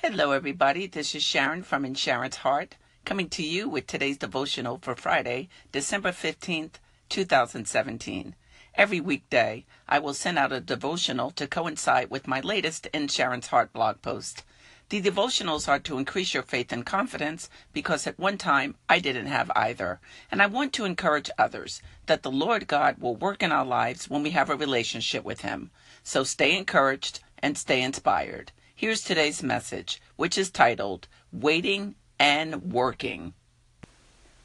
Hello, everybody. This is Sharon from In Sharon's Heart, coming to you with today's devotional for Friday, December 15th, 2017. Every weekday, I will send out a devotional to coincide with my latest In Sharon's Heart blog post. The devotionals are to increase your faith and confidence because at one time I didn't have either. And I want to encourage others that the Lord God will work in our lives when we have a relationship with Him. So stay encouraged and stay inspired. Here's today's message, which is titled Waiting and Working.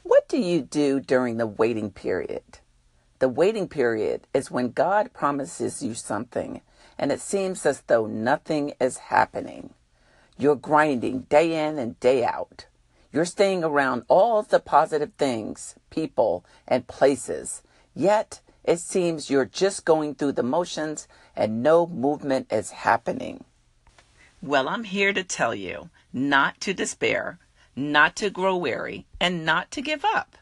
What do you do during the waiting period? The waiting period is when God promises you something and it seems as though nothing is happening. You're grinding day in and day out. You're staying around all the positive things, people, and places, yet it seems you're just going through the motions and no movement is happening. Well, I'm here to tell you not to despair, not to grow weary, and not to give up.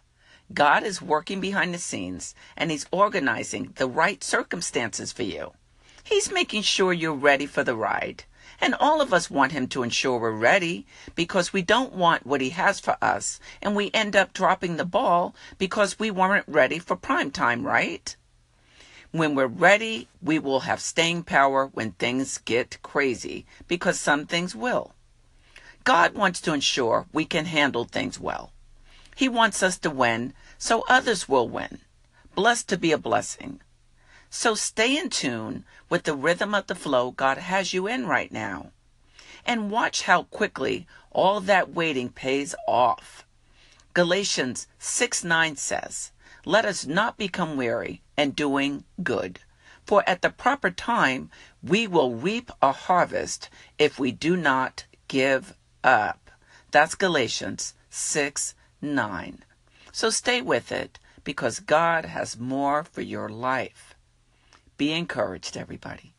God is working behind the scenes and He's organizing the right circumstances for you. He's making sure you're ready for the ride. And all of us want Him to ensure we're ready because we don't want what He has for us and we end up dropping the ball because we weren't ready for prime time, right? When we're ready, we will have staying power when things get crazy, because some things will. God wants to ensure we can handle things well. He wants us to win so others will win. Blessed to be a blessing. So stay in tune with the rhythm of the flow God has you in right now. And watch how quickly all that waiting pays off. Galatians 6 9 says, Let us not become weary and doing good. For at the proper time we will reap a harvest if we do not give up. That's Galatians 6 9. So stay with it because God has more for your life. Be encouraged, everybody.